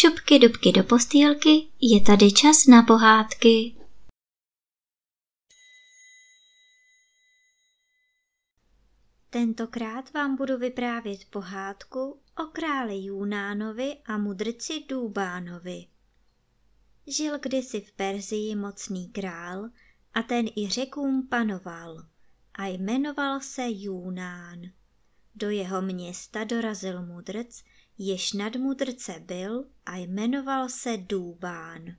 šupky dubky do postýlky, je tady čas na pohádky. Tentokrát vám budu vyprávět pohádku o králi Junánovi a mudrci Důbánovi. Žil kdysi v Perzii mocný král a ten i řekům panoval a jmenoval se Junán. Do jeho města dorazil mudrc, jež nad mudrce byl a jmenoval se Důbán.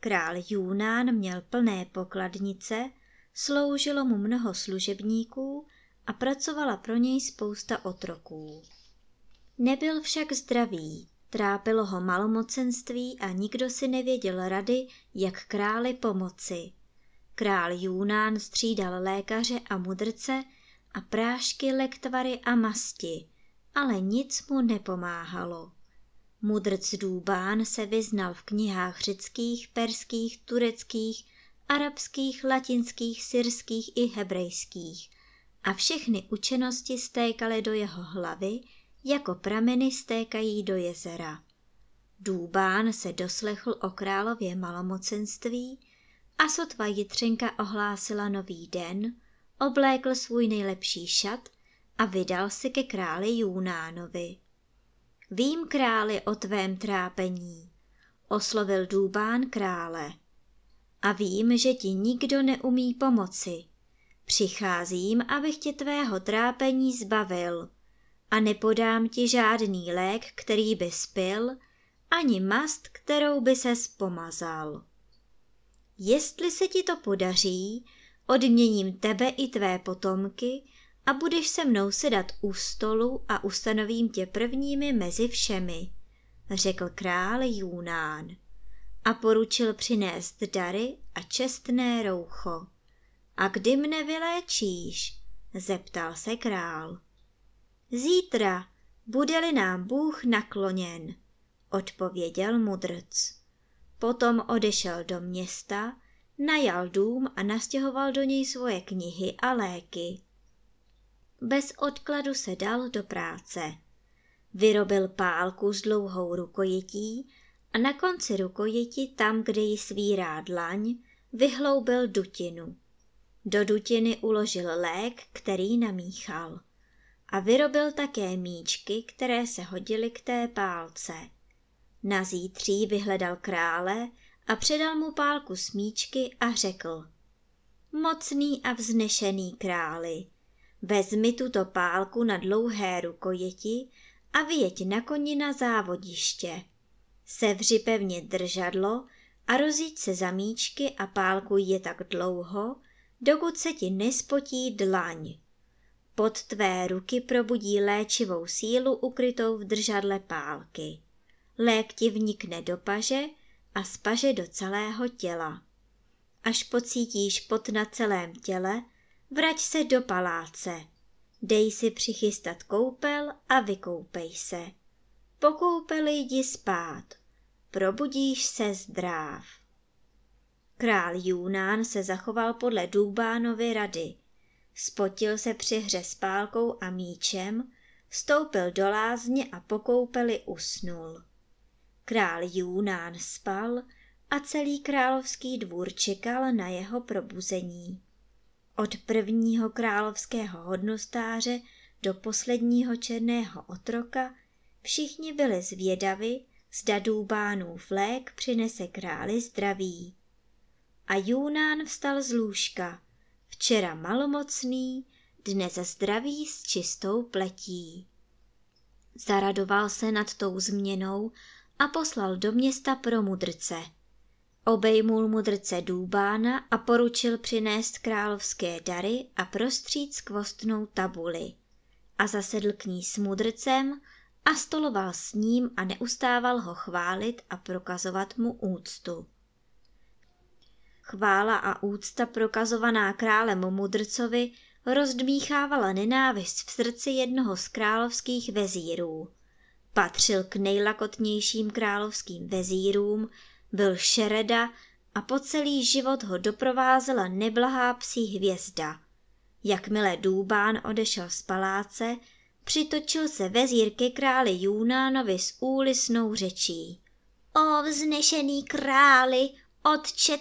Král Junán měl plné pokladnice, sloužilo mu mnoho služebníků a pracovala pro něj spousta otroků. Nebyl však zdravý, trápilo ho malomocenství a nikdo si nevěděl rady, jak králi pomoci. Král Junán střídal lékaře a mudrce a prášky, lektvary a masti, ale nic mu nepomáhalo. Mudrc Důbán se vyznal v knihách řeckých, perských, tureckých, arabských, latinských, syrských i hebrejských a všechny učenosti stékaly do jeho hlavy, jako prameny stékají do jezera. Důbán se doslechl o králově malomocenství a sotva Jitřenka ohlásila nový den, oblékl svůj nejlepší šat a vydal si ke králi Junánovi. Vím, králi, o tvém trápení, oslovil Důbán krále. A vím, že ti nikdo neumí pomoci. Přicházím, abych tě tvého trápení zbavil a nepodám ti žádný lék, který by spil, ani mast, kterou by se pomazal. Jestli se ti to podaří, odměním tebe i tvé potomky a budeš se mnou sedat u stolu a ustanovím tě prvními mezi všemi, řekl král Junán a poručil přinést dary a čestné roucho. A kdy mne vyléčíš? zeptal se král. Zítra, bude-li nám Bůh nakloněn, odpověděl mudrc. Potom odešel do města, najal dům a nastěhoval do něj svoje knihy a léky. Bez odkladu se dal do práce. Vyrobil pálku s dlouhou rukojetí a na konci rukojeti, tam, kde ji svírá dlaň, vyhloubil dutinu. Do dutiny uložil lék, který namíchal. A vyrobil také míčky, které se hodily k té pálce. Na zítří vyhledal krále a předal mu pálku smíčky a řekl. Mocný a vznešený králi, vezmi tuto pálku na dlouhé rukojeti a vyjeď na koni na závodiště. Sevři pevně držadlo a rozjíď se za míčky a pálku je tak dlouho, dokud se ti nespotí dlaň. Pod tvé ruky probudí léčivou sílu ukrytou v držadle pálky. Lék ti vnikne do paže a z paže do celého těla. Až pocítíš pot na celém těle, vrať se do paláce. Dej si přichystat koupel a vykoupej se. Po koupeli jdi spát. Probudíš se zdráv. Král Junán se zachoval podle Důbánovy rady. Spotil se při hře s pálkou a míčem, vstoupil do lázně a po koupeli usnul. Král Junán spal a celý královský dvůr čekal na jeho probuzení. Od prvního královského hodnostáře do posledního černého otroka všichni byli zvědavi, zda Důbánův lék přinese králi zdraví. A Junán vstal z lůžka, včera malomocný, dnes zdravý s čistou pletí. Zaradoval se nad tou změnou a poslal do města pro mudrce. Obejmul mudrce Důbána a poručil přinést královské dary a prostřít skvostnou tabuli. A zasedl k ní s mudrcem a stoloval s ním a neustával ho chválit a prokazovat mu úctu. Chvála a úcta prokazovaná králem mudrcovi rozdmíchávala nenávist v srdci jednoho z královských vezírů. Patřil k nejlakotnějším královským vezírům, byl šereda a po celý život ho doprovázela neblahá psí hvězda. Jakmile Důbán odešel z paláce, přitočil se vezír ke králi Junánovi s úlisnou řečí. O vznešený králi, otče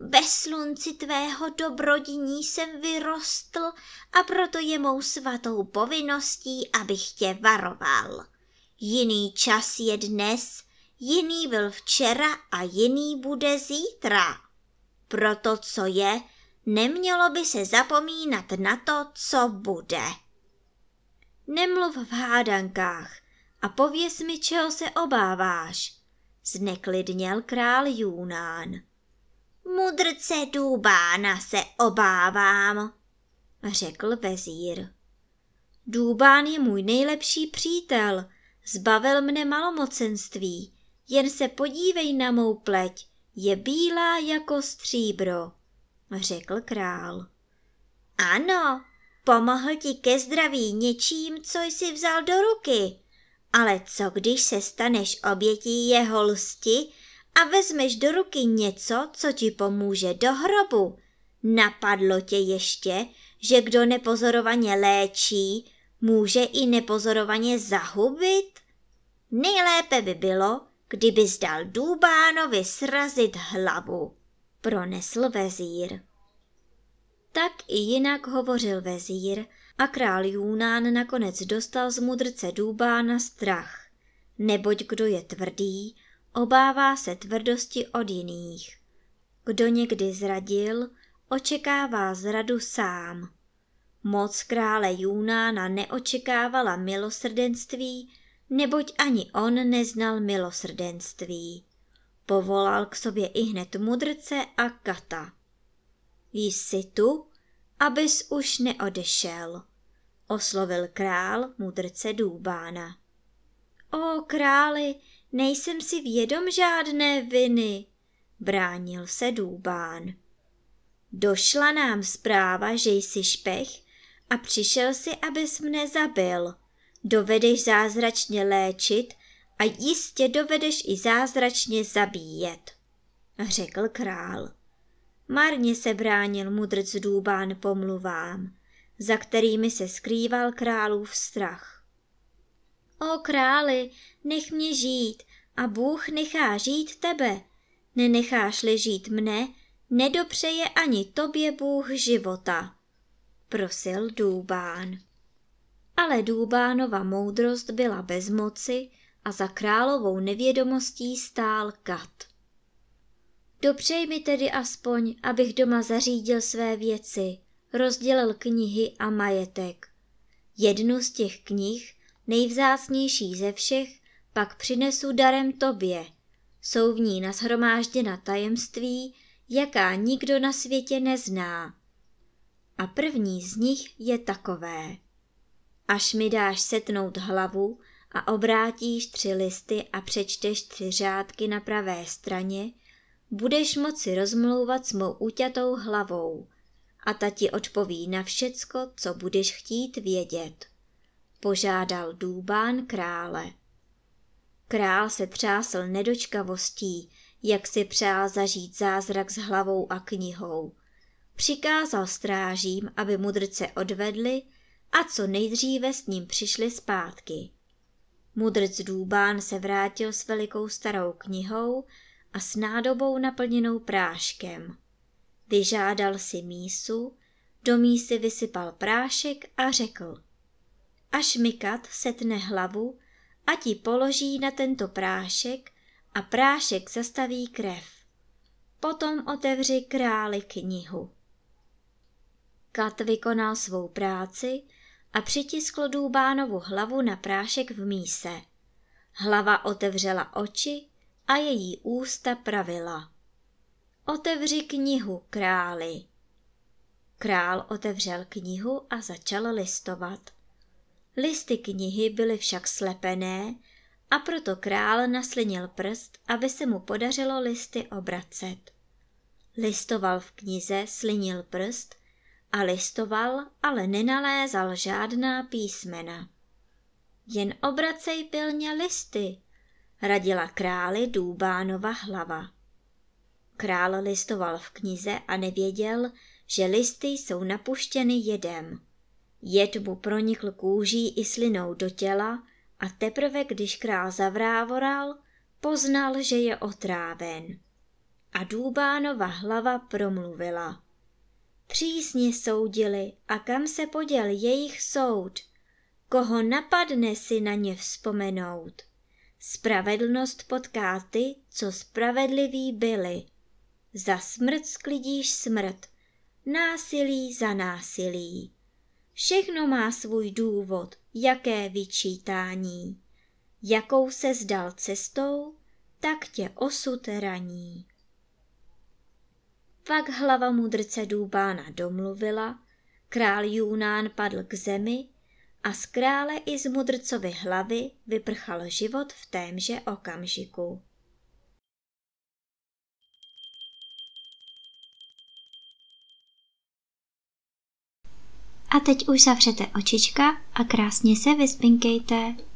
ve slunci tvého dobrodiní jsem vyrostl a proto je mou svatou povinností, abych tě varoval. Jiný čas je dnes, jiný byl včera a jiný bude zítra. Proto, co je, nemělo by se zapomínat na to, co bude. Nemluv v hádankách a pověz mi, čeho se obáváš, zneklidněl král Junán. Mudrce Důbána se obávám, řekl vezír. Důbán je můj nejlepší přítel, zbavil mne malomocenství, jen se podívej na mou pleť, je bílá jako stříbro, řekl král. Ano, pomohl ti ke zdraví něčím, co jsi vzal do ruky, ale co když se staneš obětí jeho lsti a vezmeš do ruky něco, co ti pomůže do hrobu? Napadlo tě ještě, že kdo nepozorovaně léčí, může i nepozorovaně zahubit? Nejlépe by bylo, kdyby zdal Důbánovi srazit hlavu, pronesl vezír. Tak i jinak hovořil vezír a král Júnán nakonec dostal z mudrce Důbána strach, neboť kdo je tvrdý, obává se tvrdosti od jiných. Kdo někdy zradil, očekává zradu sám. Moc krále Júnána neočekávala milosrdenství, neboť ani on neznal milosrdenství. Povolal k sobě i hned mudrce a kata. Jsi tu, abys už neodešel, oslovil král mudrce Důbána. O králi, nejsem si vědom žádné viny, bránil se Důbán. Došla nám zpráva, že jsi špech a přišel si, abys mne zabil. Dovedeš zázračně léčit a jistě dovedeš i zázračně zabíjet, řekl král. Marně se bránil mudrc Důbán pomluvám, za kterými se skrýval králův strach. O králi, nech mě žít a Bůh nechá žít tebe. Nenecháš-li žít mne, nedopřeje ani tobě Bůh života, prosil Důbán. Ale Důbánova moudrost byla bez moci a za královou nevědomostí stál kat. Dopřej mi tedy aspoň, abych doma zařídil své věci, rozdělil knihy a majetek. Jednu z těch knih, nejvzácnější ze všech, pak přinesu darem tobě. Jsou v ní nashromážděna tajemství, jaká nikdo na světě nezná. A první z nich je takové. Až mi dáš setnout hlavu a obrátíš tři listy a přečteš tři řádky na pravé straně, budeš moci rozmlouvat s mou uťatou hlavou a ta ti odpoví na všecko, co budeš chtít vědět. Požádal Důbán krále. Král se třásl nedočkavostí, jak si přál zažít zázrak s hlavou a knihou. Přikázal strážím, aby mudrce odvedli a co nejdříve s ním přišli zpátky. Mudrc Důbán se vrátil s velikou starou knihou a s nádobou naplněnou práškem. Vyžádal si mísu, do mísy vysypal prášek a řekl. Až Mikat setne hlavu, a ti položí na tento prášek a prášek zastaví krev. Potom otevři králi knihu. Kat vykonal svou práci a přitiskl Důbánovu hlavu na prášek v míse. Hlava otevřela oči a její ústa pravila. Otevři knihu, králi. Král otevřel knihu a začal listovat. Listy knihy byly však slepené a proto král naslinil prst, aby se mu podařilo listy obracet. Listoval v knize, slinil prst a listoval, ale nenalézal žádná písmena. Jen obracej pilně listy, radila králi Důbánova hlava. Král listoval v knize a nevěděl, že listy jsou napuštěny jedem. Jed mu pronikl kůží i slinou do těla a teprve když král zavrávoral, poznal, že je otráven. A Důbánova hlava promluvila. Přísně soudili a kam se poděl jejich soud? Koho napadne si na ně vzpomenout? Spravedlnost potká ty, co spravedliví byli. Za smrt sklidíš smrt, násilí za násilí. Všechno má svůj důvod, jaké vyčítání. Jakou se zdal cestou, tak tě osud raní. Pak hlava mudrce Důbána domluvila, král Junán padl k zemi a z krále i z mudrcovy hlavy vyprchal život v témže okamžiku. A teď už zavřete očička a krásně se vyspinkejte.